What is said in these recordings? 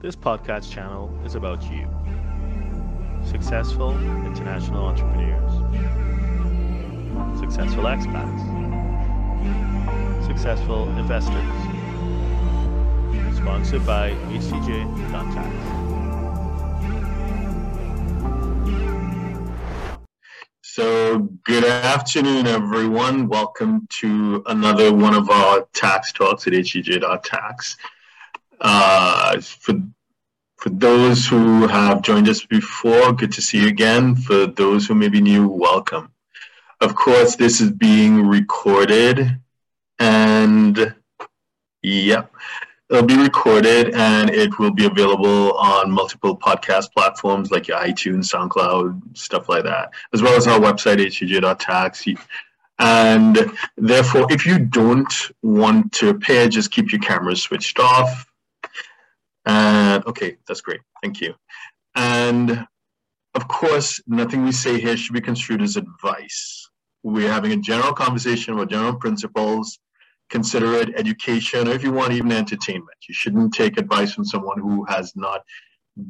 This podcast channel is about you. Successful international entrepreneurs, successful expats, successful investors. Sponsored by HTJ.tax. So, good afternoon, everyone. Welcome to another one of our tax talks at HTJ.tax. Uh, for for those who have joined us before, good to see you again. For those who may be new, welcome. Of course, this is being recorded, and yep, it'll be recorded and it will be available on multiple podcast platforms like your iTunes, SoundCloud, stuff like that, as well as our website, htj.tax. And therefore, if you don't want to appear, just keep your cameras switched off and okay, that's great. Thank you. And of course, nothing we say here should be construed as advice. We're having a general conversation about general principles. Consider it education, or if you want, even entertainment. You shouldn't take advice from someone who has not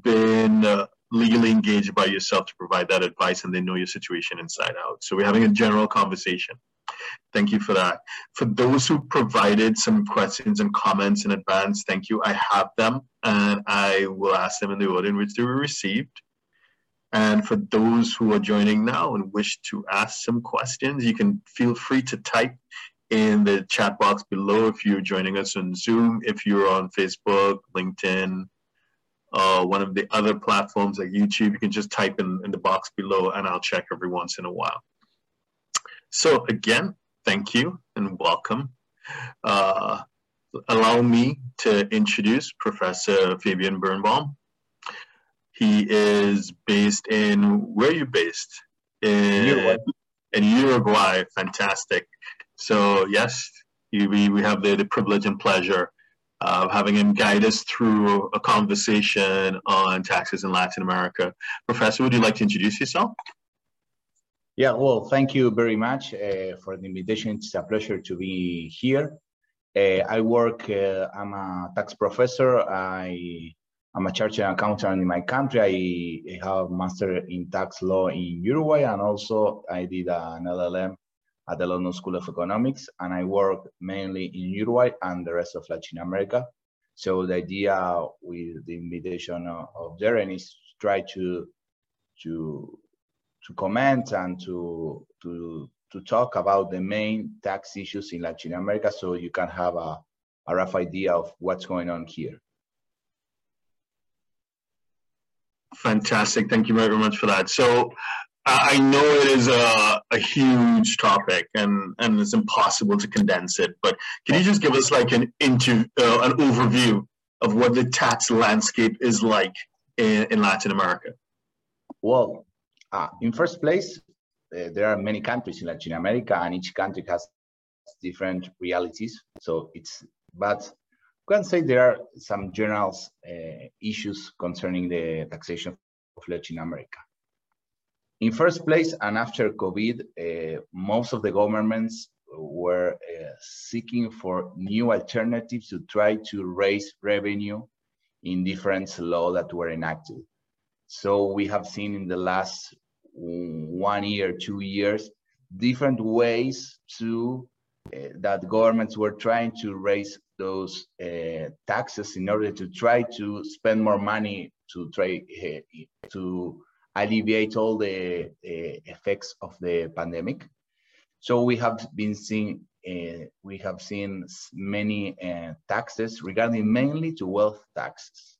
been uh, legally engaged by yourself to provide that advice and they know your situation inside out. So we're having a general conversation. Thank you for that. For those who provided some questions and comments in advance, thank you. I have them and I will ask them in the order in which they were received. And for those who are joining now and wish to ask some questions, you can feel free to type in the chat box below if you're joining us on Zoom, if you're on Facebook, LinkedIn, uh, one of the other platforms like YouTube, you can just type in, in the box below and I'll check every once in a while. So again, thank you and welcome. Uh, allow me to introduce Professor Fabian Birnbaum. He is based in, where are you based? In Uruguay. In Uruguay, fantastic. So yes, we, we have the, the privilege and pleasure of having him guide us through a conversation on taxes in Latin America. Professor, would you like to introduce yourself? Yeah, well, thank you very much uh, for the invitation. It's a pleasure to be here. Uh, I work, uh, I'm a tax professor. I, I'm a chartered accountant in my country. I have master in tax law in Uruguay, and also I did an LLM at the London School of Economics, and I work mainly in Uruguay and the rest of Latin America. So the idea with the invitation of, of Derren is try to to to comment and to to to talk about the main tax issues in Latin America so you can have a, a rough idea of what's going on here. Fantastic. Thank you very much for that. So I know it is a, a huge topic and, and it's impossible to condense it, but can you just give us like an into uh, an overview of what the tax landscape is like in, in Latin America? Well, uh, in first place, uh, there are many countries in Latin America, and each country has different realities. So it's, but we can say there are some general uh, issues concerning the taxation of Latin America. In first place, and after COVID, uh, most of the governments were seeking for new alternatives to try to raise revenue in different laws that were enacted. So we have seen in the last one year, two years, different ways to uh, that governments were trying to raise those uh, taxes in order to try to spend more money to try uh, to alleviate all the effects of the pandemic. So we have been seeing we have seen many taxes regarding mainly to wealth taxes.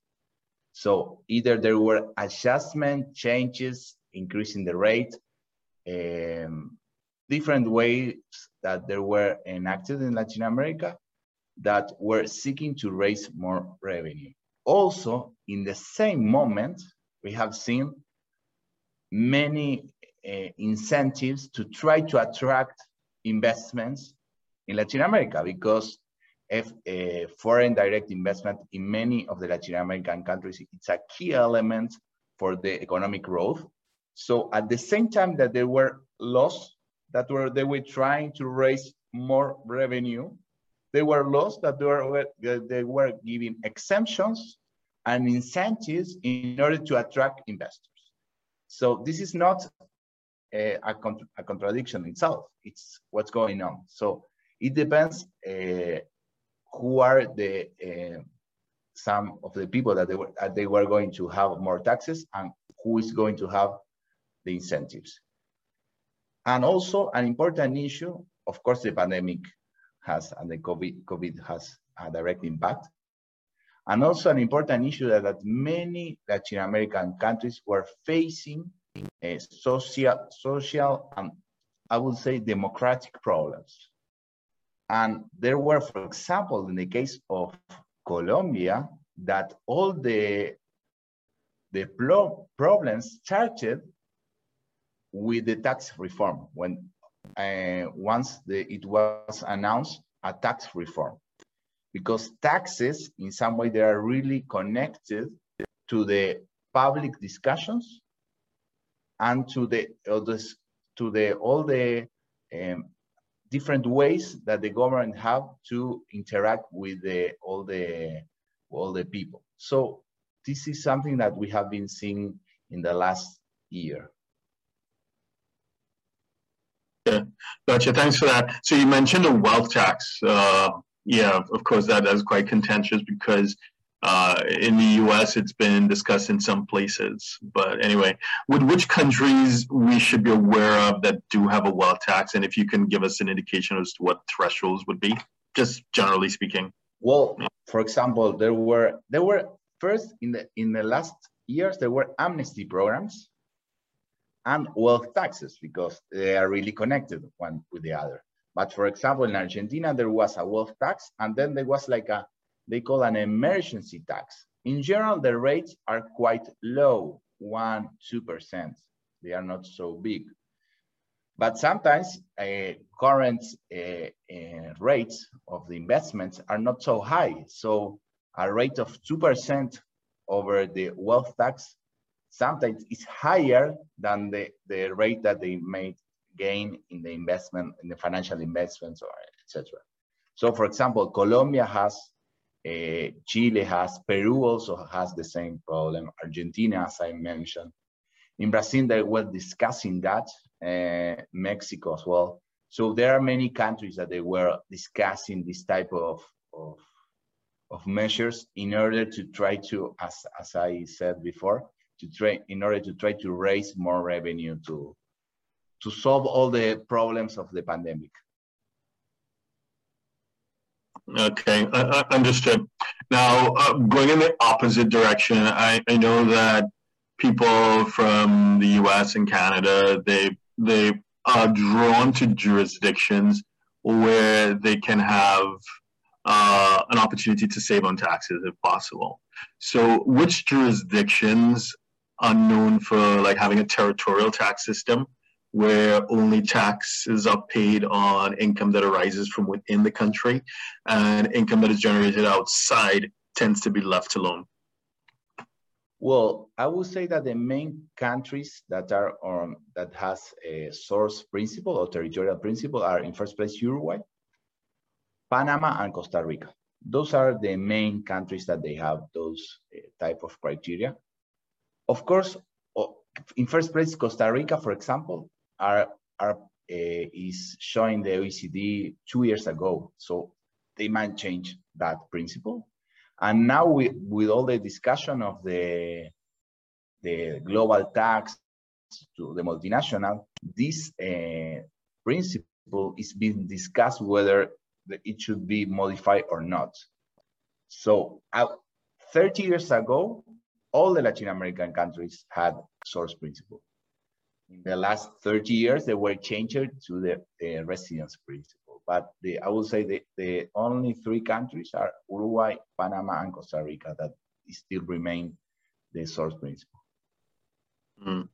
So either there were adjustment changes, increasing the rate, um, different ways that there were enacted in Latin America that were seeking to raise more revenue. Also, in the same moment, we have seen many uh, incentives to try to attract investments in Latin America because if a foreign direct investment in many of the Latin American countries, it's a key element for the economic growth. So at the same time that there were laws that were they were trying to raise more revenue, they were laws that they were they were giving exemptions and incentives in order to attract investors. So this is not a, a, a contradiction itself. It's what's going on. So it depends uh, who are the uh, some of the people that they were they were going to have more taxes and who is going to have the incentives. And also an important issue, of course, the pandemic has and the COVID, COVID has a direct impact. And also an important issue that, that many Latin American countries were facing uh, social, social and I would say democratic problems. And there were, for example, in the case of Colombia, that all the, the problems started with the tax reform when uh, once the, it was announced a tax reform. Because taxes in some way they are really connected to the public discussions and to the, to the all the um, different ways that the government have to interact with the all the all the people. So this is something that we have been seeing in the last year. Yeah gotcha. Thanks for that. So you mentioned a wealth tax. Uh, yeah of course that is quite contentious because uh, in the U.S., it's been discussed in some places, but anyway, with which countries we should be aware of that do have a wealth tax, and if you can give us an indication as to what thresholds would be, just generally speaking. Well, for example, there were there were first in the in the last years there were amnesty programs and wealth taxes because they are really connected one with the other. But for example, in Argentina there was a wealth tax, and then there was like a they call an emergency tax. In general, the rates are quite low, one, 2%. They are not so big. But sometimes uh, current uh, uh, rates of the investments are not so high. So a rate of 2% over the wealth tax sometimes is higher than the, the rate that they made gain in the investment, in the financial investments or etc. So for example, Colombia has uh, Chile has, Peru also has the same problem, Argentina, as I mentioned. In Brazil, they were discussing that, uh, Mexico as well. So there are many countries that they were discussing this type of, of, of measures in order to try to, as, as I said before, to try, in order to try to raise more revenue to, to solve all the problems of the pandemic. Okay, uh, understood. Now, uh, going in the opposite direction, I, I know that people from the U.S. and Canada they they are drawn to jurisdictions where they can have uh, an opportunity to save on taxes if possible. So, which jurisdictions are known for like having a territorial tax system where only taxes are paid on income that arises from within the country and income that is generated outside tends to be left alone? Well, I would say that the main countries that are on that has a source principle or territorial principle are in first place Uruguay, Panama, and Costa Rica. Those are the main countries that they have those uh, type of criteria. Of course, in first place, Costa Rica, for example, are, are uh, is showing the OECD two years ago. So they might change that principle. And now we, with all the discussion of the, the global tax to the multinational, this uh, principle is being discussed whether it should be modified or not. So uh, 30 years ago, all the Latin American countries had source principle in the last 30 years, they were changed to the, the residence principle. But the, I would say the, the only three countries are Uruguay, Panama, and Costa Rica that still remain the source principle. Mm.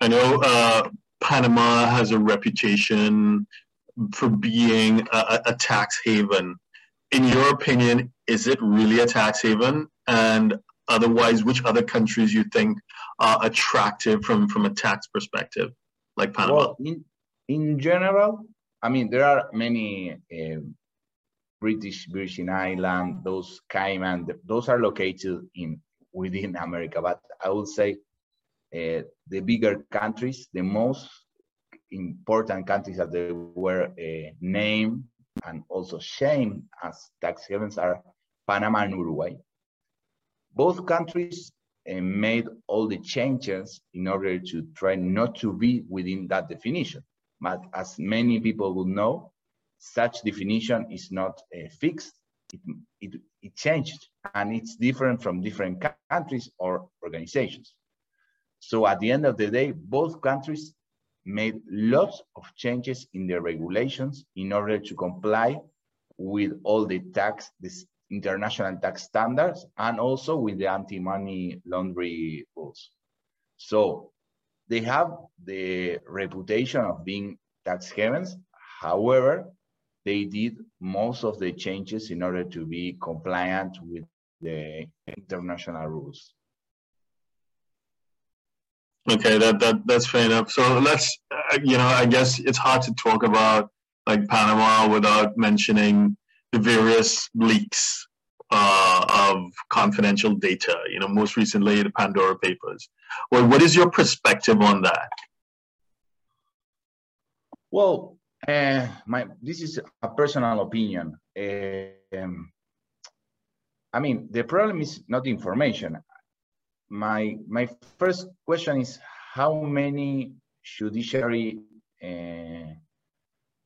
I know uh, Panama has a reputation for being a, a tax haven. In your opinion, is it really a tax haven? And otherwise, which other countries you think are attractive from from a tax perspective, like Panama? Well, in, in general, I mean, there are many uh, British Virgin Island, those Cayman, those are located in within America, but I would say uh, the bigger countries, the most important countries that they were uh, named and also shamed as tax havens are Panama and Uruguay. Both countries uh, made all the changes in order to try not to be within that definition. But as many people will know, such definition is not uh, fixed. It, it, it changed and it's different from different countries or organizations. So at the end of the day, both countries made lots of changes in their regulations in order to comply with all the tax, international tax standards, and also with the anti-money laundering rules. So they have the reputation of being tax havens. However, they did most of the changes in order to be compliant with the international rules. Okay, that that that's fair enough. So let's, uh, you know, I guess it's hard to talk about like Panama without mentioning various leaks uh, of confidential data. You know, most recently the Pandora Papers. Well, what is your perspective on that? Well, uh, my this is a personal opinion. Um, I mean, the problem is not information my my first question is how many judiciary uh,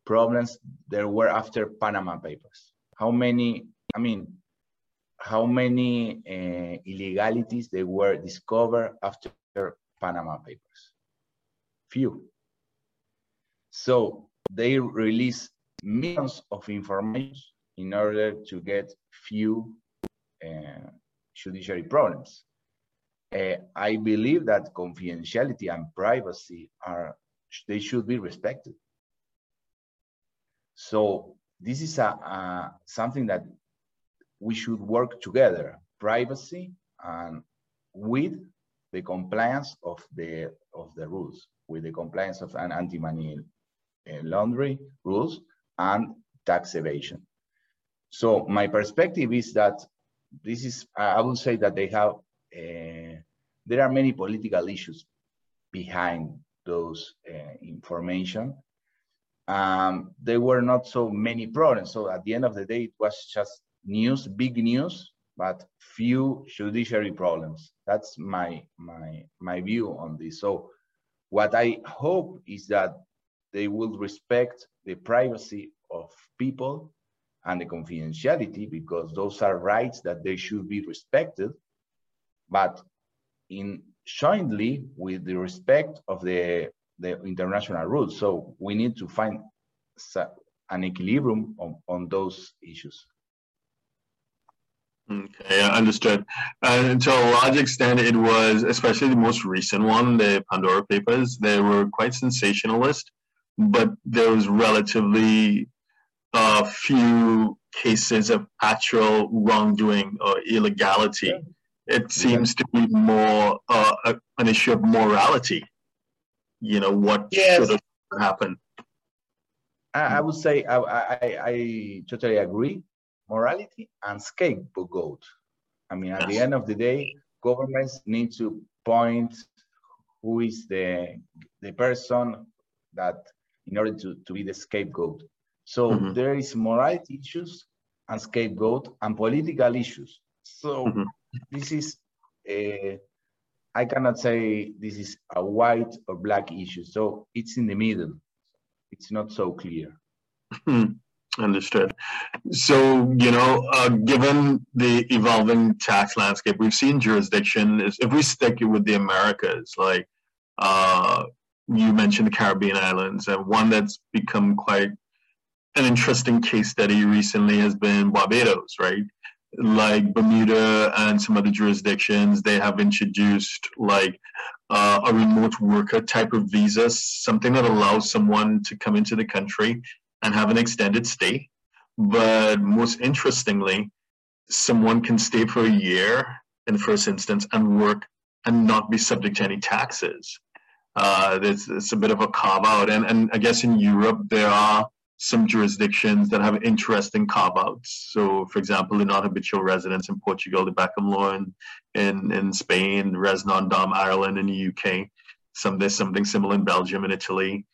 problems there were after Panama Papers? How many? I mean, how many uh, illegalities they were discovered after Panama Papers? Few. So they release millions of information in order to get few uh, judiciary problems. Uh, I believe that confidentiality and privacy are, they should be respected. So this is a, a something that we should work together, privacy and with the compliance of the of the rules, with the compliance of an anti-money uh, laundering rules and tax evasion. So my perspective is that this is, I would say that they have uh, there are many political issues behind those uh, information. Um, there were not so many problems. So at the end of the day, it was just news, big news, but few judiciary problems. That's my my my view on this. So what I hope is that they will respect the privacy of people and the confidentiality because those are rights that they should be respected but in jointly with the respect of the, the international rules. So we need to find an equilibrium on, on those issues. Okay, understood. And to a large extent, it was, especially the most recent one, the Pandora Papers, they were quite sensationalist, but there was relatively uh, few cases of actual wrongdoing or illegality. Yeah it seems to be more uh, an issue of morality. You know, what yes. should have happened. I, I would say I, I, I, totally agree. Morality and scapegoat. I mean, at yes. the end of the day, governments need to point who is the the person that in order to, to be the scapegoat. So mm-hmm. there is morality issues and scapegoat and political issues. So mm-hmm this is a, I cannot say this is a white or black issue. So it's in the middle. It's not so clear. Hmm. Understood. So, you know, uh, given the evolving tax landscape, we've seen jurisdiction, if we stick with the Americas, like uh, you mentioned the Caribbean islands, and one that's become quite an interesting case study recently has been Barbados, right? Like Bermuda and some other jurisdictions, they have introduced like uh, a remote worker type of visa, something that allows someone to come into the country and have an extended stay. But most interestingly, someone can stay for a year in the first instance and work and not be subject to any taxes. Uh, it's, it's a bit of a carve out. And, and I guess in Europe, there are some jurisdictions that have interesting carve outs. So, for example, the non habitual residents in Portugal, the Beckham law in, in, in Spain, res non dom Ireland in the UK. Some, there's something similar in Belgium and Italy.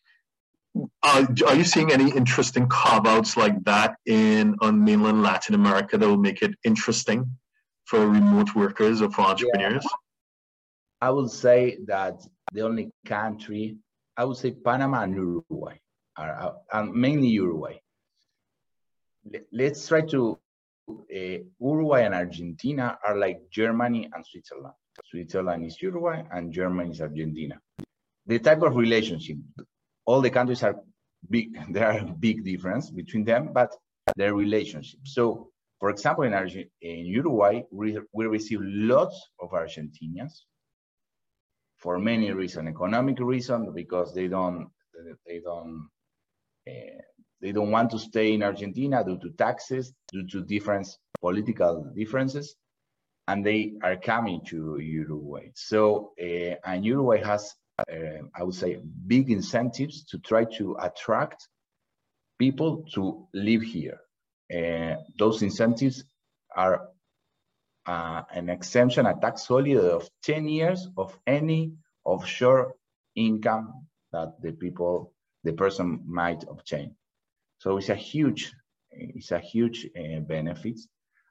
Uh, are you seeing any interesting carve outs like that in on mainland Latin America that will make it interesting for remote workers or for entrepreneurs? Yeah. I would say that the only country, I would say Panama and Uruguay, are, are mainly Uruguay. Let's try to, uh, Uruguay and Argentina are like Germany and Switzerland. Switzerland is Uruguay and Germany is Argentina. The type of relationship, all the countries are big, there are big difference between them, but their relationship. So for example, in, Arge in Uruguay, we, we receive lots of Argentinians for many reasons, economic reason, because they don't, they don't, they don't want to stay in Argentina due to taxes, due to different political differences, and they are coming to Uruguay. So, uh, and Uruguay has, uh, I would say, big incentives to try to attract people to live here. Uh, those incentives are uh, an exemption, a tax holiday of 10 years of any offshore income that the people, the person might obtain. So it's a huge, it's a huge uh, benefit.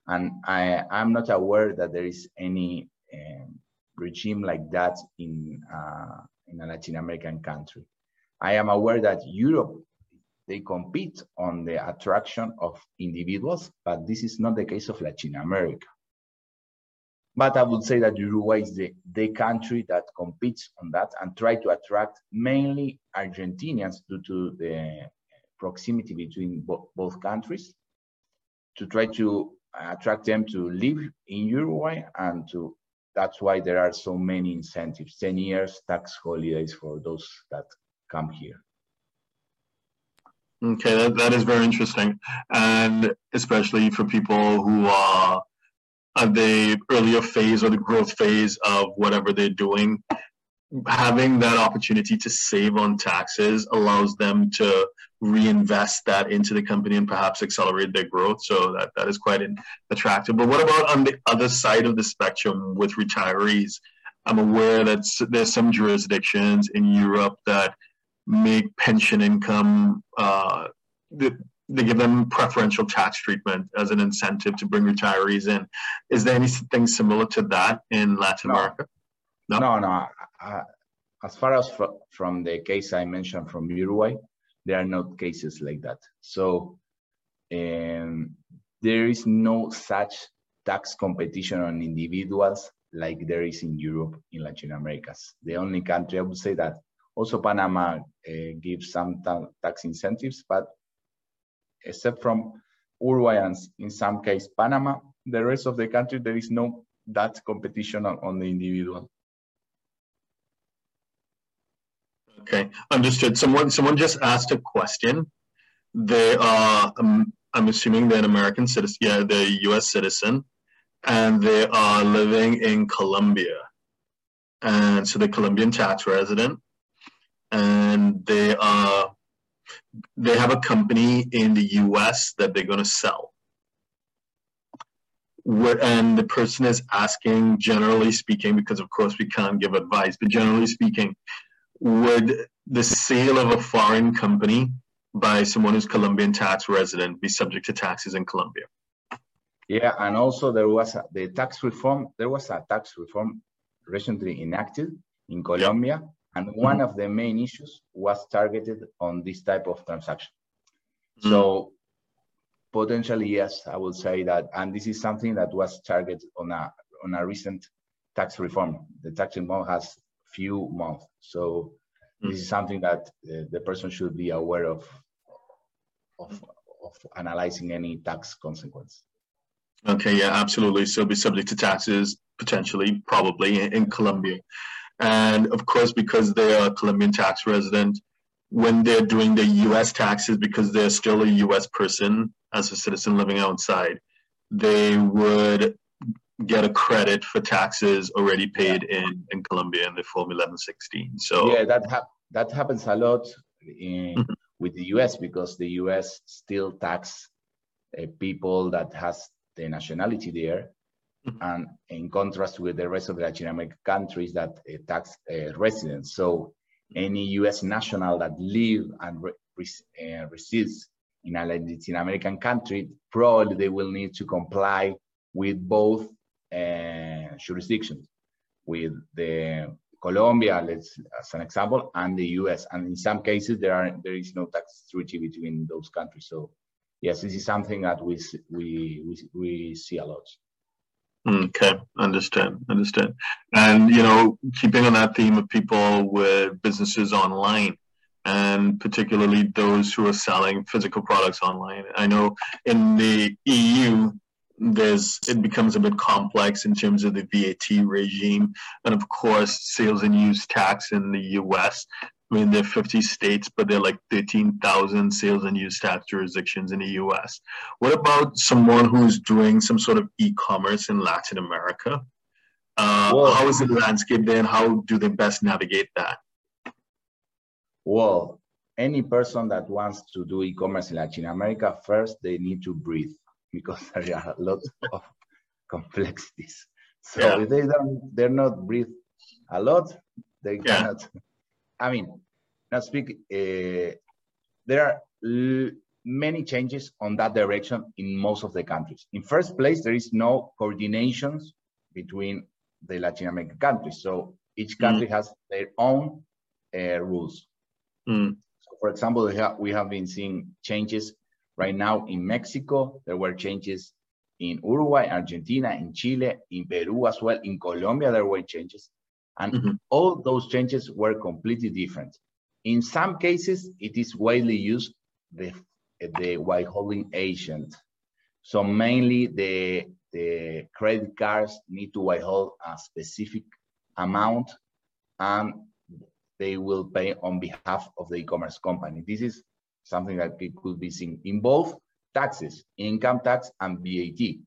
And I, I'm not aware that there is any um, regime like that in, uh, in a Latin American country. I am aware that Europe they compete on the attraction of individuals, but this is not the case of Latin America. But I would say that Uruguay is the, the country that competes on that and try to attract mainly Argentinians due to the proximity between bo both countries to try to attract them to live in Uruguay and to that's why there are so many incentives 10 years tax holidays for those that come here Okay, that, that is very interesting. And especially for people who are the earlier phase or the growth phase of whatever they're doing, having that opportunity to save on taxes allows them to reinvest that into the company and perhaps accelerate their growth. So that, that is quite attractive. But what about on the other side of the spectrum with retirees? I'm aware that there's some jurisdictions in Europe that make pension income, uh, they, they give them preferential tax treatment as an incentive to bring retirees in. Is there anything similar to that in Latin no. America? No, no. no. Uh, as far as fr from the case I mentioned from Uruguay, there are not cases like that. So um, there is no such tax competition on individuals like there is in Europe, in Latin Americas. The only country I would say that also, Panama uh, gives some ta tax incentives, but except from Uruguay and in some case Panama, the rest of the country, there is no that competition on, on the individual. Okay, understood. Someone someone just asked a question. They are, um, I'm assuming they're an American citizen. Yeah, they're a U.S. citizen, and they are living in Colombia, and so they're Colombian tax resident and they are they have a company in the US that they're going to sell. Where, and the person is asking, generally speaking, because of course we can't give advice, but generally speaking, would the sale of a foreign company by someone who's Colombian tax resident be subject to taxes in Colombia? Yeah, and also there was a, the tax reform. There was a tax reform recently enacted in Colombia, and mm-hmm. one of the main issues was targeted on this type of transaction. Mm-hmm. So potentially, yes, I would say that, and this is something that was targeted on a on a recent tax reform. The tax reform has few months, so mm-hmm. this is something that uh, the person should be aware of, of of analyzing any tax consequence. Okay, yeah, absolutely. So be subject to taxes potentially, probably in, in Colombia. And of course, because they are a Colombian tax resident, when they're doing their US taxes, because they're still a US person as a citizen living outside, they would get a credit for taxes already paid in, in Colombia in the Form 1116. So yeah, that ha- that happens a lot. In, mm-hmm. with the US because the US still tax uh, people that has the nationality there. Mm -hmm. And in contrast with the rest of the Latin American countries that uh, tax uh, residents. So any US national that live and re uh, resides in a Latin American country, probably they will need to comply with both uh, jurisdictions, with the Colombia, let's as an example, and the US. And in some cases, there are there is no tax treaty between those countries. So yes, this is something that we we we, we see a lot. Okay, understand, understand. And you know, keeping on that theme of people with businesses online, and particularly those who are selling physical products online. I know in the EU, there's it becomes a bit complex in terms of the VAT regime, and of course, sales and use tax in the US. I mean, there are 50 states, but there are like 13,000 sales and use tax jurisdictions in the US. What about someone who's doing some sort of e commerce in Latin America? Uh, how is the landscape there, and how do they best navigate that? Well, any person that wants to do e commerce in Latin America, first they need to breathe because there are a lot of complexities. So yeah. if they don't, they're not breathe a lot, they yeah. cannot. I mean, now speak. Uh, there are many changes on that direction in most of the countries. In first place, there is no coordinations between the Latin American countries. So each country mm. has their own uh, rules. Mm. So for example, we have, we have been seeing changes Right now in Mexico, there were changes in Uruguay, Argentina, in Chile, in Peru as well, in Colombia, there were changes. And mm -hmm. all those changes were completely different. In some cases, it is widely used, the, the white holding agent. So mainly the, the credit cards need to white hold a specific amount and they will pay on behalf of the e-commerce company. This is something that could be seen in both taxes, income tax and VAT. Mm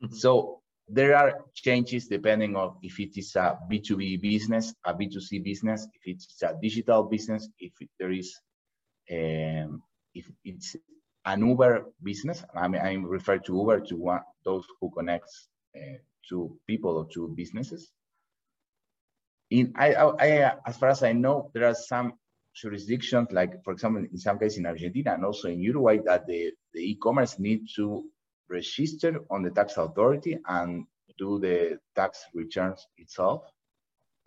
-hmm. So there are changes depending on if it is a B2B business, a B2C business, if it's a digital business, if there is, um, if it's an Uber business. I mean, I refer to Uber to one, those who connects uh, to people or to businesses. In I, I, as far as I know, there are some jurisdictions, like for example, in some cases in Argentina and also in Uruguay, that the, the e-commerce need to register on the tax authority and do the tax returns itself.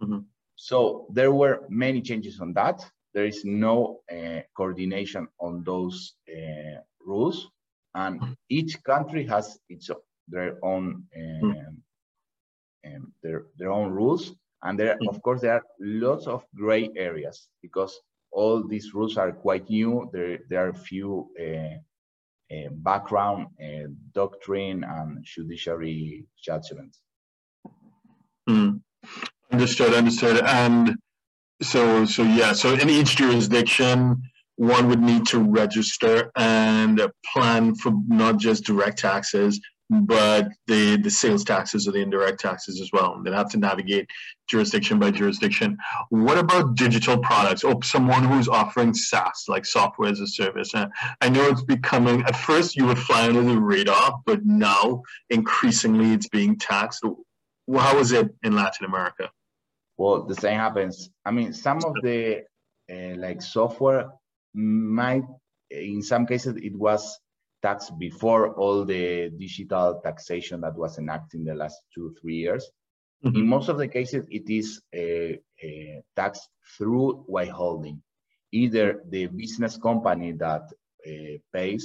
Mm -hmm. So there were many changes on that. There is no uh, coordination on those uh, rules, and mm-hmm. each country has its their own um, um, their their own rules. And there, of course, there are lots of gray areas because all these rules are quite new. There, there are few uh, background uh, doctrine and judiciary judgments. Mm. Understood, understood. And so, so yeah, so in each jurisdiction, one would need to register and plan for not just direct taxes, but the the sales taxes or the indirect taxes as well. They'd have to navigate jurisdiction by jurisdiction. What about digital products or someone who's offering SaaS, like software as a service? Uh, I know it's becoming, at first you would fly under the radar, but now increasingly it's being taxed. How is it in Latin America? Well, the same happens. I mean, some of the uh, like software might, in some cases, it was tax before all the digital taxation that was enacted in the last two, three years. Mm -hmm. In most of the cases, it is a, a tax through white holding. Either the business company that uh, pays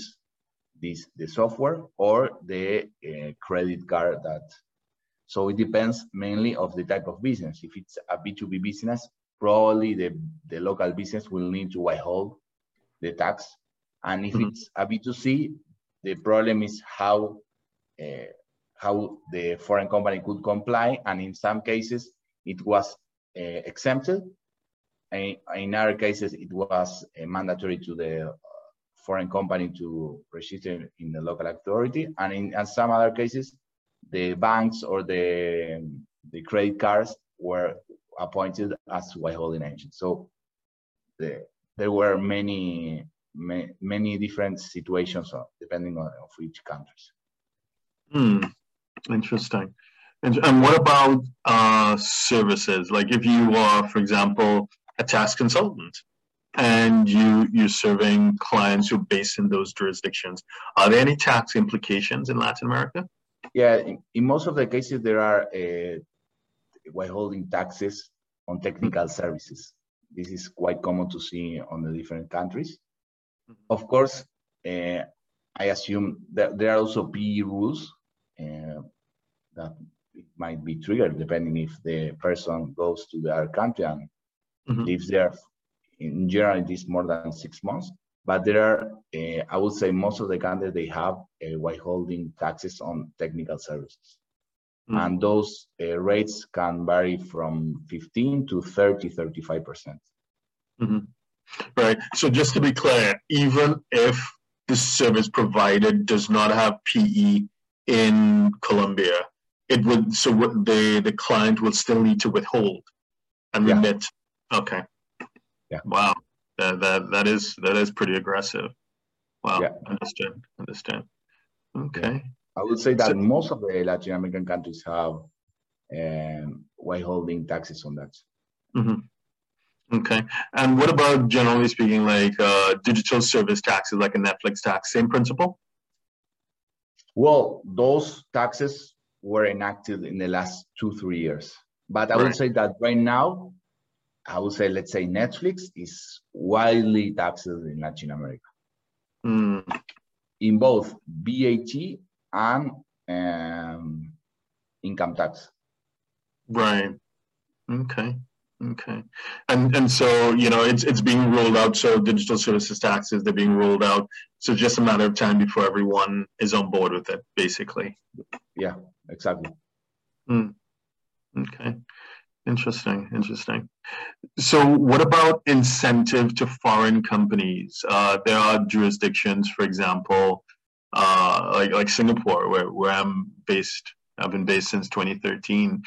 this the software or the uh, credit card that. So it depends mainly of the type of business. If it's a B2B business, probably the, the local business will need to white hold the tax. And if mm -hmm. it's a B2C, the problem is how uh, how the foreign company could comply, and in some cases it was uh, exempted. And in other cases, it was uh, mandatory to the foreign company to register in the local authority, and in and some other cases, the banks or the the credit cards were appointed as white holding agents. So the, there were many ma many different situations uh, depending on of each country. Hmm. Interesting. And, and what about uh, services? Like if you are, for example, a tax consultant and you you're serving clients who are based in those jurisdictions, are there any tax implications in Latin America? Yeah, in, in most of the cases there are uh, withholding taxes on technical services. This is quite common to see on the different countries. Of course, uh, I assume that there are also PE rules uh, that it might be triggered depending if the person goes to their country and mm-hmm. lives there. In general, it is more than six months. But there are, uh, I would say, most of the countries they have uh, withholding taxes on technical services, mm-hmm. and those uh, rates can vary from 15 to 30, 35 percent. Mm-hmm. Right. So just to be clear, even if the service provided does not have PE in Colombia, it would so the the client will still need to withhold and yeah. remit. Okay. Yeah. Wow. That, that that is that is pretty aggressive. Wow. Yeah. Understand. Understand. Okay. Yeah. I would say that so, most of the Latin American countries have um, withholding taxes on that. Mm-hmm. Okay. And what about generally speaking, like uh, digital service taxes, like a Netflix tax? Same principle? Well, those taxes were enacted in the last two, three years. But I right. would say that right now, I would say, let's say Netflix is widely taxed in Latin America. Mm. In both VAT and um, income tax. Right. Okay. Okay. And and so, you know, it's it's being rolled out. So digital services taxes, they're being rolled out. So just a matter of time before everyone is on board with it, basically. Yeah, exactly. Mm. Okay. Interesting. Interesting. So what about incentive to foreign companies? Uh, there are jurisdictions, for example, uh, like like Singapore, where, where I'm based I've been based since 2013.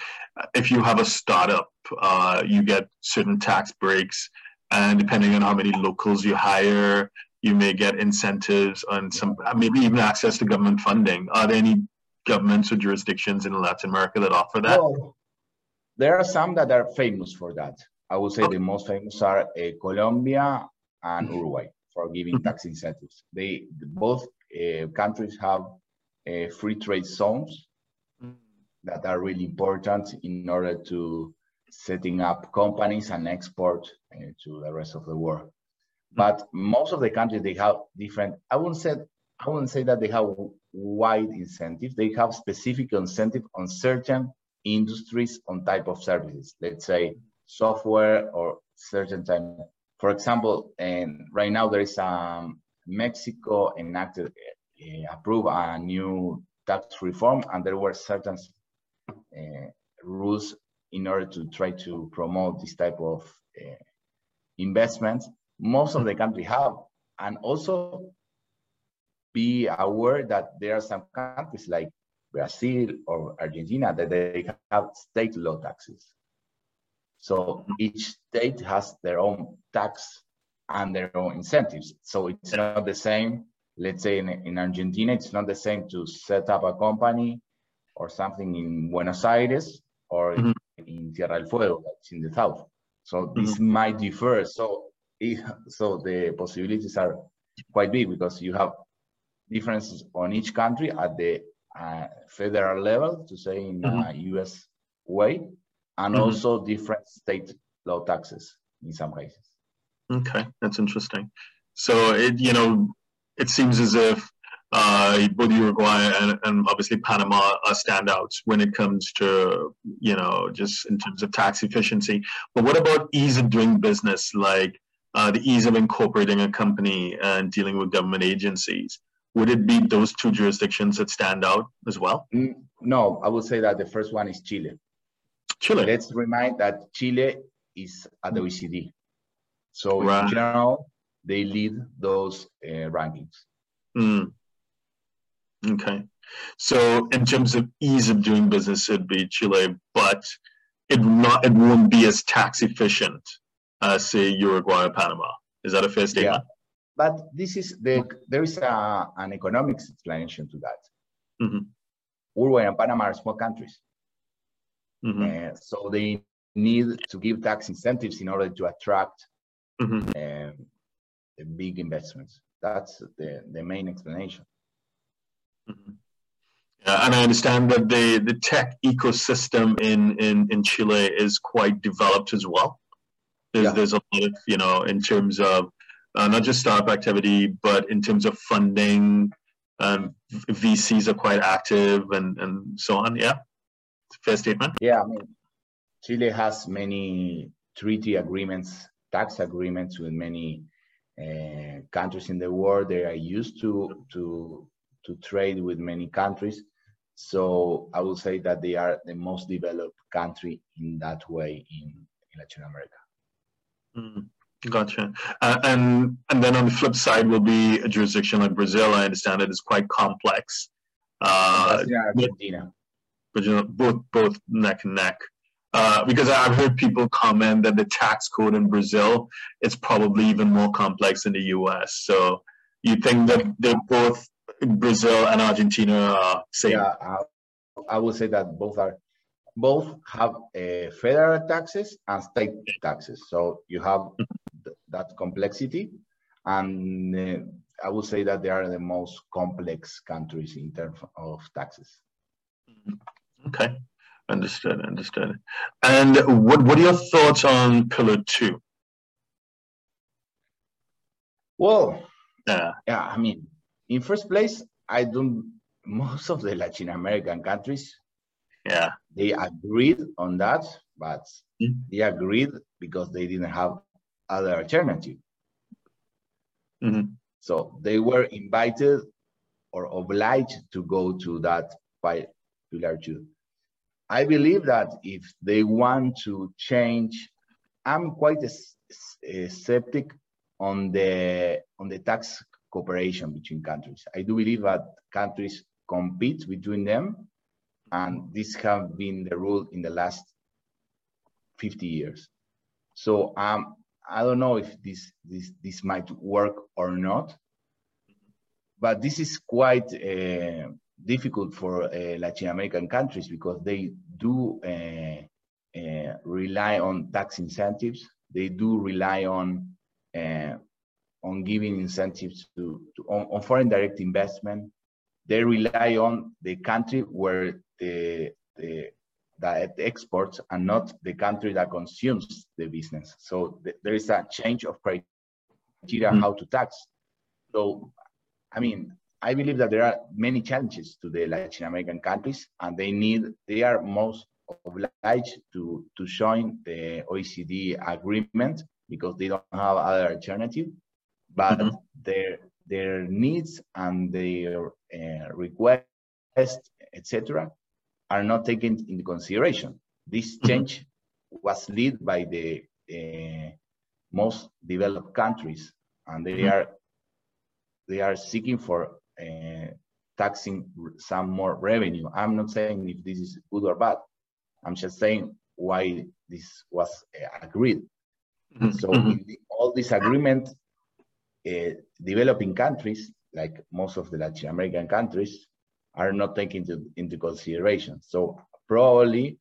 If you have a startup, uh, you get certain tax breaks, and depending on how many locals you hire, you may get incentives and some maybe even access to government funding. Are there any governments or jurisdictions in Latin America that offer that? Well, there are some that are famous for that. I would say okay. the most famous are uh, Colombia and mm-hmm. Uruguay for giving mm-hmm. tax incentives. They both uh, countries have uh, free trade zones that are really important in order to setting up companies and export uh, to the rest of the world. But most of the countries they have different. I wouldn't say I wouldn't say that they have wide incentives. They have specific incentive on certain industries on type of services. Let's say software or certain type. For example, and right now there is um, Mexico enacted uh, approve a new tax reform, and there were certain rules in order to try to promote this type of uh, investments. Most of the country have, and also be aware that there are some countries like Brazil or Argentina that they have state law taxes. So each state has their own tax and their own incentives. So it's not the same. Let's say in, in Argentina, it's not the same to set up a company or something in Buenos Aires or mm-hmm. in Tierra del Fuego, that's in the south. So this mm-hmm. might differ. So so the possibilities are quite big because you have differences on each country at the uh, federal level, to say in mm-hmm. a U.S. way, and mm-hmm. also different state law taxes in some cases. Okay, that's interesting. So it you know it seems as if uh, both Uruguay and, and, obviously Panama are standouts when it comes to, you know, just in terms of tax efficiency. But what about ease of doing business, like uh, the ease of incorporating a company and dealing with government agencies? Would it be those two jurisdictions that stand out as well? Mm, no, I would say that the first one is Chile. Chile. Let's remind that Chile is at the OECD. So right. in general, they lead those uh, rankings. Mm. Okay. So in terms of ease of doing business, it'd be Chile, but it not it won't be as tax efficient as say Uruguay or Panama. Is that a fair statement? Yeah. but this is the there is a, an economics explanation to that. Mm-hmm. Uruguay and Panama are small countries, Mm-hmm. uh, so they need to give tax incentives in order to attract Mm-hmm. um, the big investments. That's the, the main explanation. Yeah, and I understand that the, the tech ecosystem in, in, in Chile is quite developed as well. There's, Yeah. there's a lot of, you know, in terms of uh, not just startup activity, but in terms of funding, um, VCs are quite active and, and so on. Yeah. Fair statement. Yeah, I mean, Chile has many treaty agreements, tax agreements with many uh, countries in the world. They are used to to to trade with many countries. So I would say that they are the most developed country in that way in, in Latin America. Mm, Gotcha. Uh, and and then on the flip side will be a jurisdiction like Brazil. I understand it is quite complex. Uh, Argentina. but you know, both both neck and neck. Uh, because I've heard people comment that the tax code in Brazil is probably even more complex than the U.S. So you think that they're both Brazil and Argentina are same? Yeah, I, I would say that both are both have uh, federal taxes and state taxes. So you have th- that complexity, and uh, I would say that they are the most complex countries in terms of taxes. Okay, understood, understood. And what what are your thoughts on Pillar Two? Well, Yeah. yeah, I mean, in first place, I don't. Most of the Latin American countries Yeah. they agreed on that, but Mm. they agreed because they didn't have other alternative. Mhm. So they were invited or obliged to go to that pi- pillar two. I believe that if they want to change, I'm quite a, s- uh, skeptic on the on the tax cooperation between countries. I do believe that countries compete between them, and this has been the rule in the last 50 years. So um, I don't know if this this this might work or not, but this is quite uh, difficult for uh, Latin American countries because they do uh, uh, rely on tax incentives. They do rely on uh, on giving incentives to, to on, on foreign direct investment. They rely on the country where the the that exports and not the country that consumes the business. So th- there is a change of criteria Mm. how to tax. So, I mean, I believe that there are many challenges to the Latin American countries, and they need they are most obliged to to join the OECD agreement because they don't have other alternative. But Mhm. their their needs and their uh, requests, etc., are not taken into consideration. This Mhm. change was led by the uh, most developed countries, and they Mhm. are they are seeking for uh, taxing some more revenue. I'm not saying if this is good or bad. I'm just saying why this was uh, agreed. Mhm. So Mhm. all this agreements, uh, developing countries, like most of the Latin American countries, are not taken into, into consideration. So probably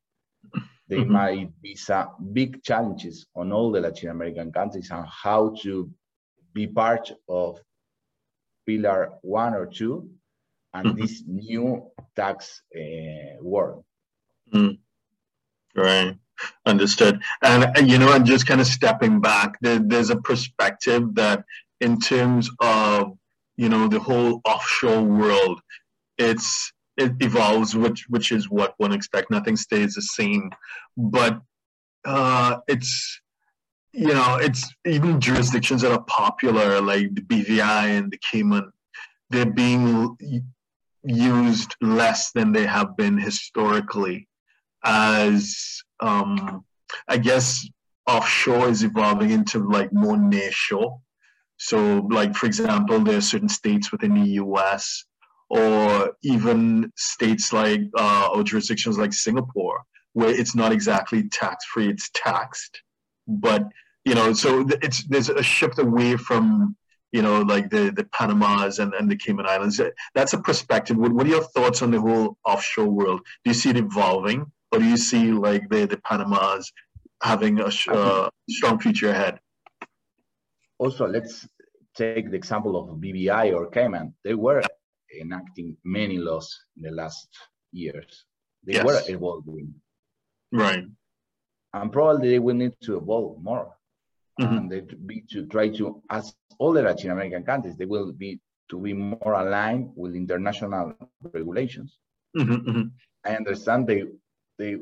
there Mhm. might be some big challenges on all the Latin American countries on how to be part of pillar one or two and Mhm. this new tax uh, world. Right. Understood. And, you know, and just kind of stepping back, there, there's a perspective that in terms of, you know, the whole offshore world, it's, it evolves, which, which is what one expects. Nothing stays the same. But uh, it's, you know, it's even jurisdictions that are popular, like the BVI and the Cayman, they're being used less than they have been historically as um, I guess offshore is evolving into like more nearshore. So, like for example, there are certain states within the U.S. or even states like uh, or jurisdictions like Singapore where it's not exactly tax free; it's taxed. But you know, so it's there's a shift away from you know, like the, the Panamas and, and the Cayman Islands. That's a perspective. What, what are your thoughts on the whole offshore world? Do you see it evolving or do you see like the, the Panamas having a uh, strong future ahead? Also, let's take the example of BVI or Cayman. They were enacting many laws in the last years. They yes. were evolving. Right. And probably they will need to evolve more. Mm-hmm. And they be to try to, as all the Latin American countries, they will be to be more aligned with international regulations. Mm-hmm, mm-hmm. I understand they they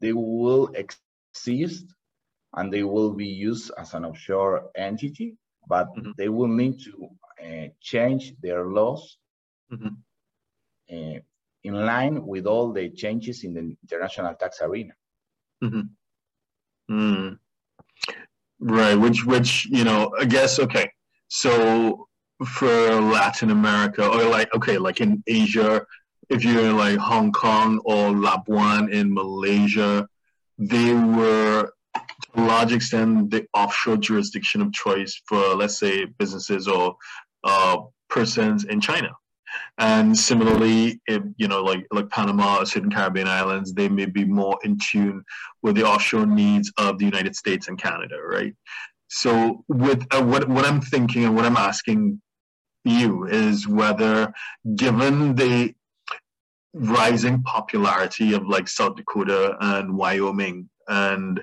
they will exist and they will be used as an offshore entity, but mm-hmm. they will need to uh, change their laws uh, in line with all the changes in the international tax arena. Mm. Right, which which you know, I guess okay. So for Latin America, or like okay, like in Asia, if you're in like Hong Kong or Labuan in Malaysia, they were a large extent the offshore jurisdiction of choice for let's say businesses or uh, persons in China. And similarly, if, you know, like like Panama or certain Caribbean islands, they may be more in tune with the offshore needs of the United States and Canada, right? So, with uh, what what I'm thinking and what I'm asking you is whether, given the rising popularity of like South Dakota and Wyoming and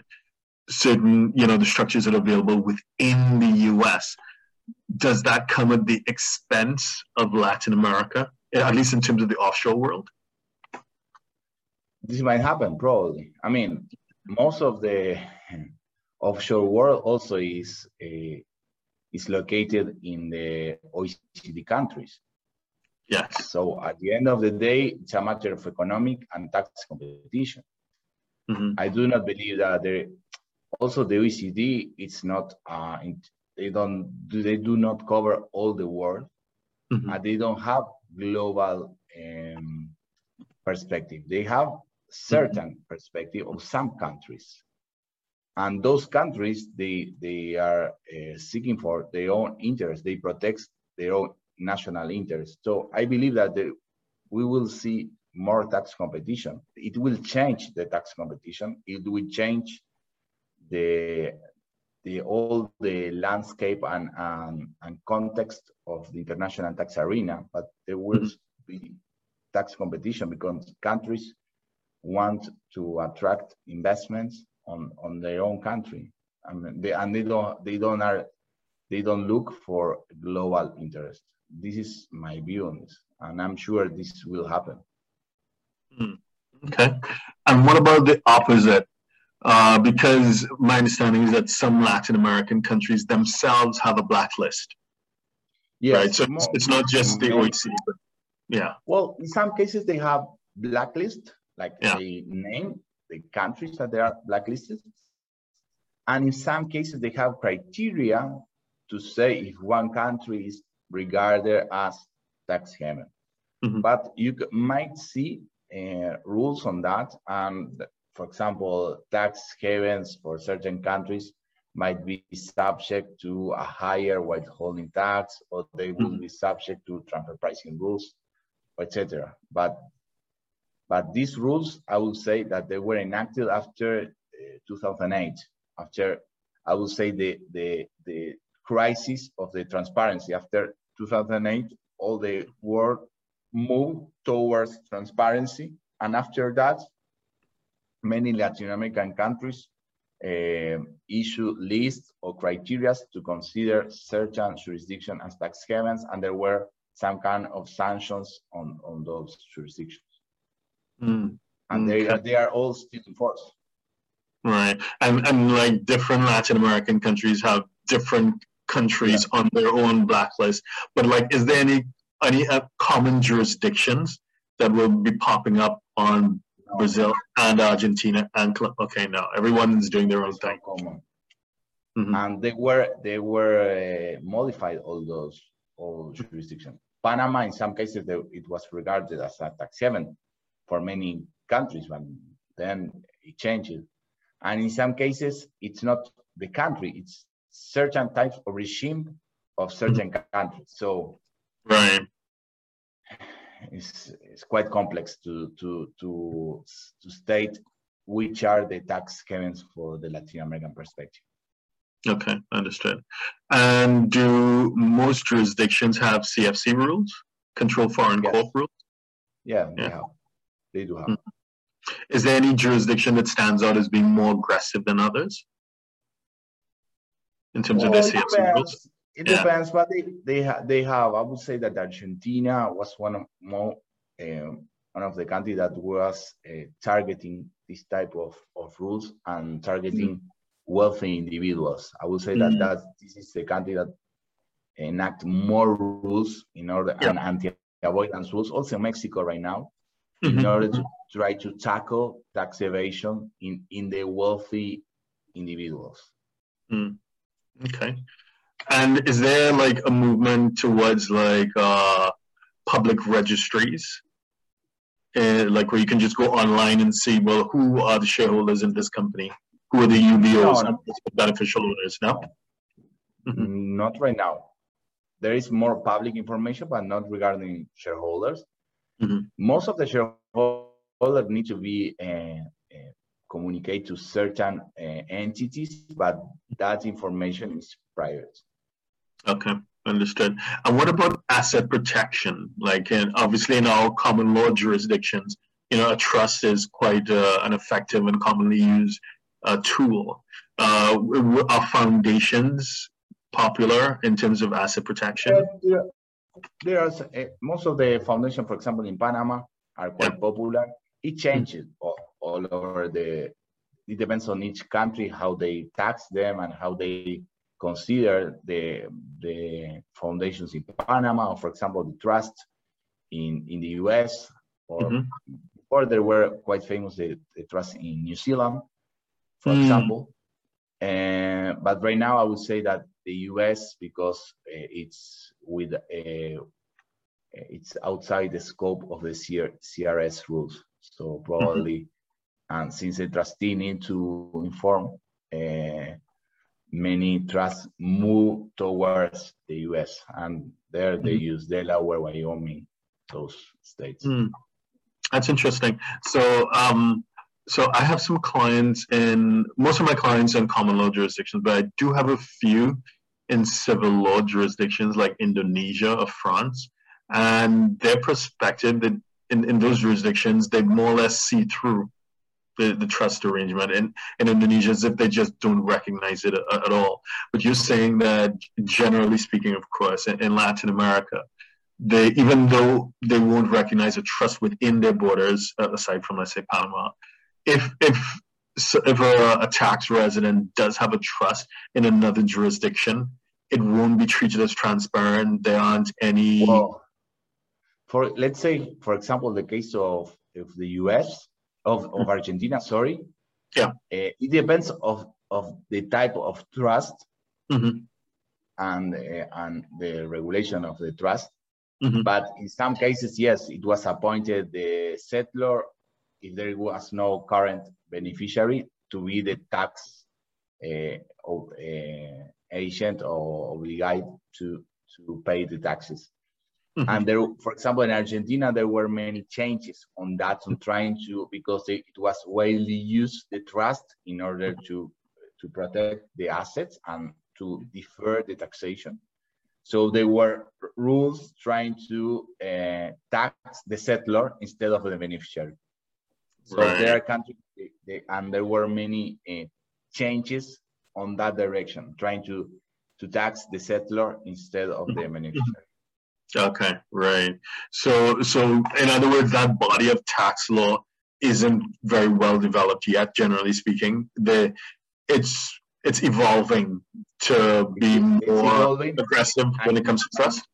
certain, you know, the structures that are available within the U.S does that come at the expense of Latin America, at least in terms of the offshore world? This might happen, probably. I mean, most of the offshore world also is uh, is located in the OECD countries. Yes. So at the end of the day, it's a matter of economic and tax competition. Mm-hmm. I do not believe that there. Also, the OECD it's not uh, they don't do they do not cover all the world mm-hmm. and they don't have global um, perspective. They have certain mm-hmm. perspective of some countries. And those countries they they are uh, seeking for their own interest. They protect their own national interest. So i believe that the, we will see more tax competition. It will change the tax competition. It will change the the all the landscape and, and, and context of the international tax arena, but there will mm-hmm. be tax competition because countries want to attract investments on, on their own country. I mean, they, and they don't they don't are they don't look for global interest. This is my view on this, and I'm sure this will happen. Mm. Okay. And what about the opposite? Uh, because my understanding is that some Latin American countries themselves have a blacklist. Yes, right. So it's, it's not just the OECD, but yeah. Well, in some cases they have blacklist, like yeah. they name the countries that they are blacklisted, and in some cases they have criteria to say if one country is regarded as tax haven. Mm-hmm. But you might see uh, rules on that, and for example, tax havens for certain countries might be subject to a higher withholding tax, or they will be subject to transfer pricing rules, etc. But but these rules, I would say that they were enacted after uh, 2008, after I would say the the the crisis of the transparency after 2008, all the world moved towards transparency, and after that, many Latin American countries uh, issue lists or criteria to consider certain jurisdictions as tax havens, and there were some kind of sanctions on, on those jurisdictions. Mm. And they, are, they are all still in force. Right. And, and like different Latin American countries have different countries yeah. on their own blacklist. But like, is there any, any uh, common jurisdictions that will be popping up on Brazil and Argentina and okay, now everyone's doing their own thing. Mm-hmm. And they were they were uh, modified all those all jurisdictions. Panama, in some cases, they, it was regarded as a tax haven for many countries, but then it changed. And in some cases, it's not the country; it's certain types of regime of certain countries. So Right. It's, it's quite complex to, to, to, to state which are the tax havens for the Latin American perspective. Okay, understood. And do most jurisdictions have CFC rules, control foreign Yes. corp rules? Yeah, they Yeah. have. They do have. Mm. Is there any jurisdiction that stands out as being more aggressive than others in terms of their CFC it CFC depends. It Yeah. depends, but they they ha- they have. I would say that Argentina was one of more um, one of the countries that was uh, targeting this type of, of rules and targeting wealthy individuals. I would say that Mm. that this is the country that enact more rules in order Yeah. and anti-avoidance rules. Also Mexico right now in Mhm. order to try to tackle tax evasion in in the wealthy individuals. Okay. And is there like a movement towards like uh public registries? Uh, like where you can just go online and see, well, who are the shareholders in this company? Who are the UBOs No, and the beneficial owners? No? Mhm. Not right now. There is more public information, but not regarding shareholders. Mhm. Most of the shareholders need to be uh, uh, communicate to certain uh, entities, but that information is private. Okay, understood. And what about asset protection? Like, in, obviously, in our common law jurisdictions, you know, a trust is quite uh, an effective and commonly used uh, tool. Uh, are foundations popular in terms of asset protection? But there, there are uh, most of the foundation, for example, in Panama, are quite popular. It changes all, all over the. It depends on each country how they tax them and how they consider the the foundations in Panama, or for example, the trust in in the U.S. or Mhm. or there were quite famous the, the trust in New Zealand, for Mm. example. Uh, but right now, I would say that the U.S. because uh, it's with uh, it's outside the scope of the CR, CRS rules. So probably, and since the trustee need to inform, uh, many trusts move towards the U.S. and there they Mhm. use Delaware, Wyoming, those states. Hmm. That's interesting. So, um, so I have some clients in most of my clients in common law jurisdictions, but I do have a few in civil law jurisdictions like Indonesia or France, and their perspective that in, in those jurisdictions they more or less see through the, the trust arrangement in, in Indonesia as if they just don't recognize it a- at all. But you're saying that generally speaking, of course, in, in Latin America, they even though they won't recognize a trust within their borders, uh, aside from let's say Panama, if if if a, a tax resident does have a trust in another jurisdiction, it won't be treated as transparent. There aren't any. Well, for let's say, for example, the case of, of the U.S. of, of Argentina, sorry. Yeah. Uh, it depends of of the type of trust Mhm, and uh, and the regulation of the trust. mhm, But in some cases, yes, it was appointed the settlor if there was no current beneficiary to be the tax uh, o- uh, agent or obliged to to pay the taxes. Mhm. And there, for example, in Argentina, there were many changes on that, on trying to because they, it was widely used the trust in order to to protect the assets and to defer the taxation. So there were rules trying to uh, tax the settlor instead of the beneficiary. So Right. there are countries, they, they, and there were many uh, changes on that direction, trying to to tax the settlor instead of the beneficiary. Okay, right. So, so in other words, that body of tax law isn't very well developed yet. Generally speaking, the it's it's evolving to be It's more evolving. aggressive when it comes to trust.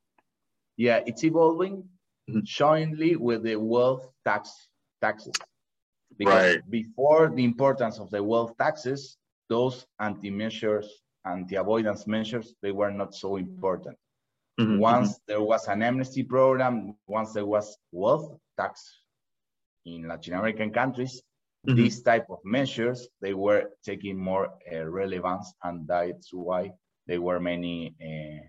Yeah, it's evolving Mhm. jointly with the wealth tax taxes. Because Right. before the importance of the wealth taxes, those anti-measures, anti-avoidance measures, they were not so important. Mhm, Once there was an amnesty program, once there was wealth tax in Latin American countries, Mhm. these type of measures, they were taking more uh, relevance and that's why there were many uh,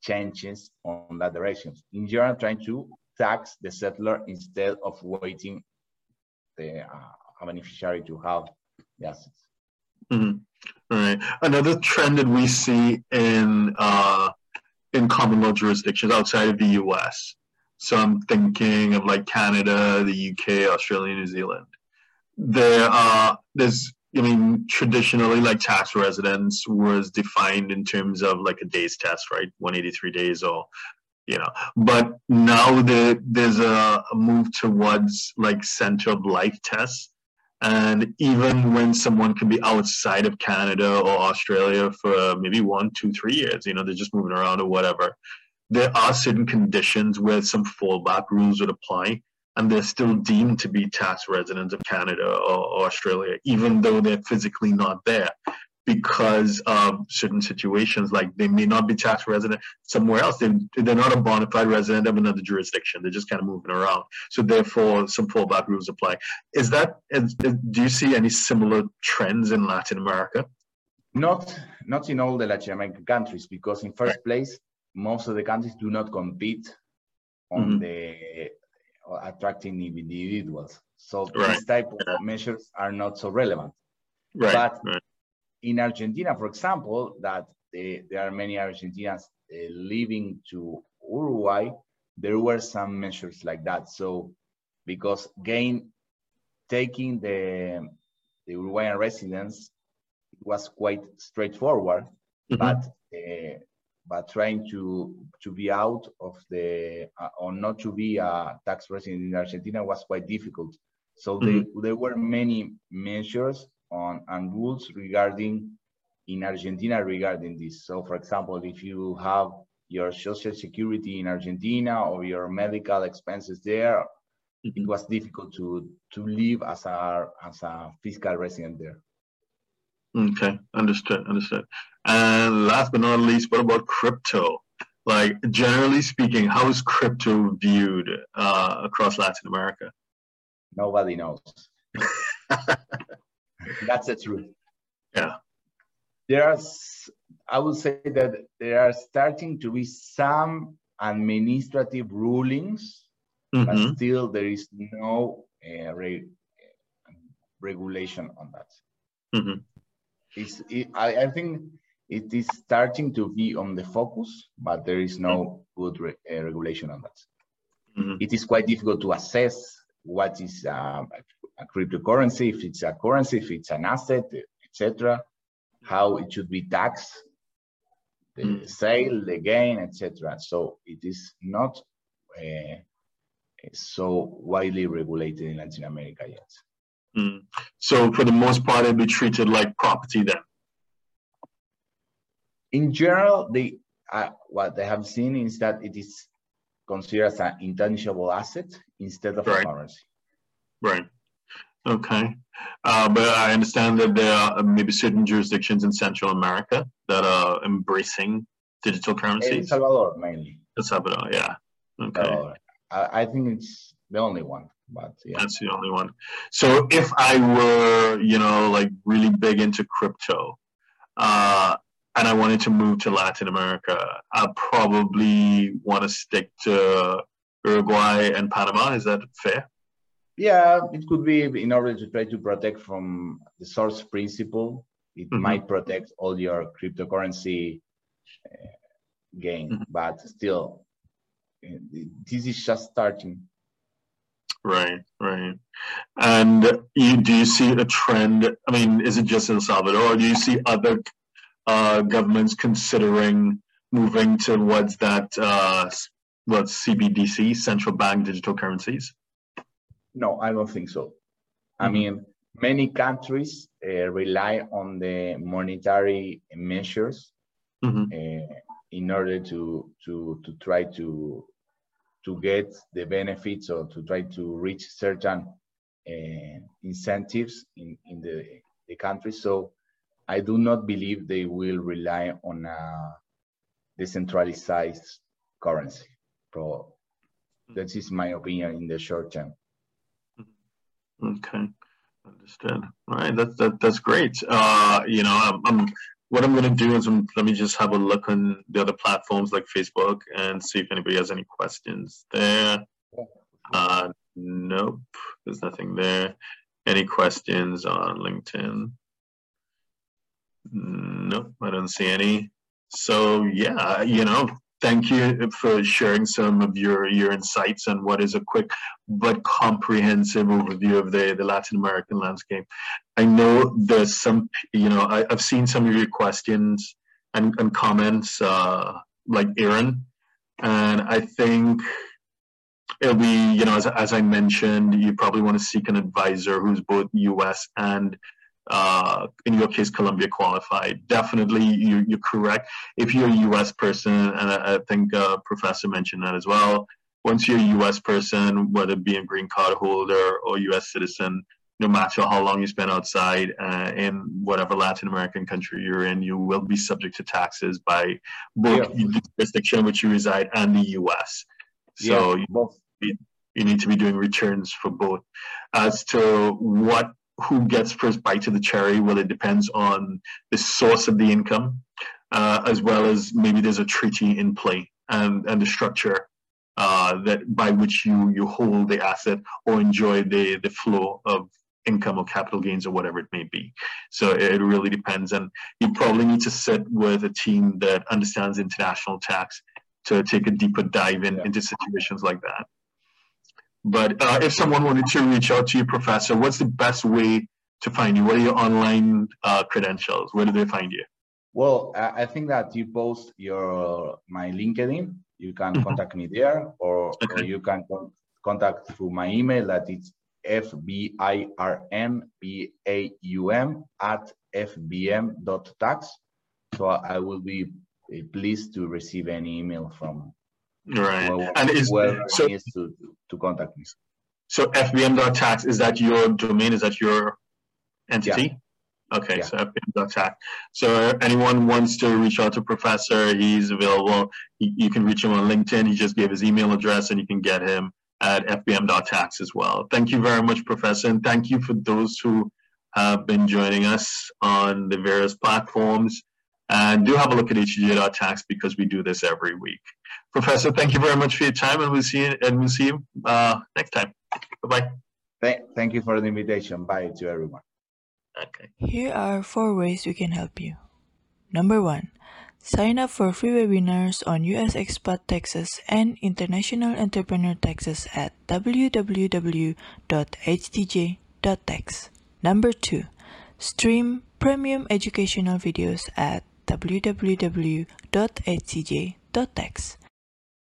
changes on that direction. In general, trying to tax the settlor instead of waiting the uh, beneficiary to have the assets. Mm-hmm. All right. Another trend that we see in uh, common law jurisdictions outside of the U.S. So I'm thinking of like Canada, the UK, Australia, New Zealand. There are there's I mean traditionally like tax residence was defined in terms of like a days test, right? 183 days or you know. But now there there's a, a move towards like center of life tests and even when someone can be outside of Canada or Australia for maybe one, two, three years, you know, they're just moving around or whatever, there are certain conditions where some fallback rules would apply, and they're still deemed to be tax residents of Canada or, Australia, even though they're physically not there because of certain situations. Like they may not be tax resident somewhere else. They, they're not a bona fide resident of another jurisdiction. They're just kind of moving around. So therefore, some fallback rules apply. Is that? Is, do you see any similar trends in Latin America? Not, not in all the Latin American countries, because in first place, most of the countries do not compete on mm-hmm. the uh, attracting individuals. So right. these type of measures are not so relevant. Right. But right in Argentina, for example, that uh, there are many Argentinians uh, living to Uruguay, there were some measures like that. So because gain taking the, the Uruguayan residents was quite straightforward, mm-hmm. but uh, but trying to to be out of the uh, or not to be a tax resident in Argentina was quite difficult. So mm-hmm. they, there were many measures on and rules regarding in Argentina regarding this. So for example, if you have your social security in Argentina or your medical expenses there, it mm-hmm. was difficult to to live as a as a fiscal resident there. Okay, understood, understood. And last but not least, what about crypto? Like generally speaking, how is crypto viewed uh, across Latin America? Nobody knows. That's the truth. Yeah. There are, I would say that there are starting to be some administrative rulings, mm-hmm. but still there is no uh, re, uh, regulation on that. Mm-hmm. It's, it, I, I, think it is starting to be on the focus, but there is no good re, uh, regulation on that. Mm-hmm. It is quite difficult to assess what is uh, a cryptocurrency, if it's a currency, if it's an asset, etc., how it should be taxed, the mm. sale, the gain, etc. So it is not uh, so widely regulated in Latin America yet. Mm. So for the most part, it'd be treated like property then. In general, they uh, what they have seen is that it is considered as an intangible asset instead of right. a currency. Right. Okay. Uh, but I understand that there are maybe certain jurisdictions in Central America that are embracing digital currencies. El Salvador, mainly. El Salvador, yeah. Okay. I, I think it's the only one, but yeah. That's the only one. So if I were, you know, like really big into crypto, uh, and I wanted to move to Latin America, I probably want to stick to Uruguay and Panama. Is that fair? Yeah, it could be in order to try to protect from the source principle. It mm-hmm. might protect all your cryptocurrency uh, gain, mm-hmm. but still, uh, this is just starting. Right, right. And you, do you see a trend? I mean, is it just El Salvador, or do you see other uh, governments considering moving towards that? Uh, what CBDC, central bank digital currencies? No, I don't think so. Mm-hmm. I mean, many countries uh, rely on the monetary measures mm-hmm. uh, in order to to to try to to get the benefits or to try to reach certain uh, incentives in in the the country. So I do not believe they will rely on a decentralized currency. So mm-hmm. that is my opinion in the short term. Okay, understood. All right, that's that, that's great. Uh, you know, I'm, I'm what I'm going to do is um, let me just have a look on the other platforms like Facebook and see if anybody has any questions there. Uh, nope, there's nothing there. Any questions on LinkedIn? Nope, I don't see any. So yeah, you know, thank you for sharing some of your your insights on what is a quick but comprehensive overview of the the Latin American landscape. I know there's some, you know, I, have seen some of your questions and, and comments, uh, like Aaron, and I think it'll be, you know, as, as I mentioned, you probably want to seek an advisor who's both U.S. and uh, in your case, Colombia qualified. Definitely, you, you're correct. If you're a U.S. person, and I, I think uh, Professor mentioned that as well, once you're a U.S. person, whether it be a green card holder or U.S. citizen, no matter how long you spend outside uh, in whatever Latin American country you're in, you will be subject to taxes by both yeah. the jurisdiction in which you reside and the U.S. So yeah, you, you need to be doing returns for both. As to what who gets first bite of the cherry, well, it depends on the source of the income, uh, as well as maybe there's a treaty in play and, and the structure uh, that by which you you hold the asset or enjoy the the flow of income or capital gains or whatever it may be. So it really depends, and you probably need to sit with a team that understands international tax to take a deeper dive in, yeah. into situations like that. But uh, if someone wanted to reach out to you, Professor, what's the best way to find you? What are your online uh, credentials? Where do they find you? Well, I think that you post your my LinkedIn. You can mm-hmm. contact me there, or, okay. or you can con contact through my email that it's fbirnbaum at fbm.tax. So I will be pleased to receive any email from Right. Well, and is so needs to, to contact me. So fbm.tax is that your domain? Is that your entity? Yeah. Okay, yeah. so fbm.tax. So anyone wants to reach out to Professor, he's available. you can reach him on LinkedIn. He just gave his email address, and you can get him at fbm.tax as well. Thank you very much, Professor, and thank you for those who have been joining us on the various platforms. And do have a look at htj.tax because we do this every week. Professor, thank you very much for your time, and we'll see you, and we'll see you uh, next time. Bye-bye. Thank, thank you for the invitation. Bye to everyone. Okay. Here are four ways we can help you. Number one, sign up for free webinars on U.S. expat taxes and international entrepreneur taxes at www.htj.tax. Number two, stream premium educational videos at www.htj.tax.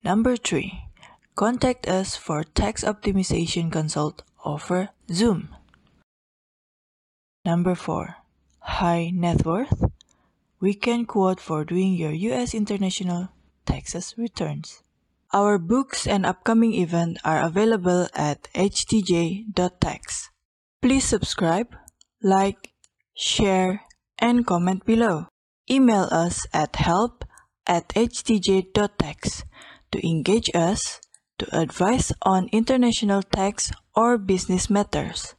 Number 3. Contact us for tax optimization consult over Zoom. Number 4. High net worth. We can quote for doing your US international taxes returns. Our books and upcoming event are available at htj.tax. Please subscribe, like, share, and comment below. Email us at help at htj.tax to engage us, to advise on international tax or business matters.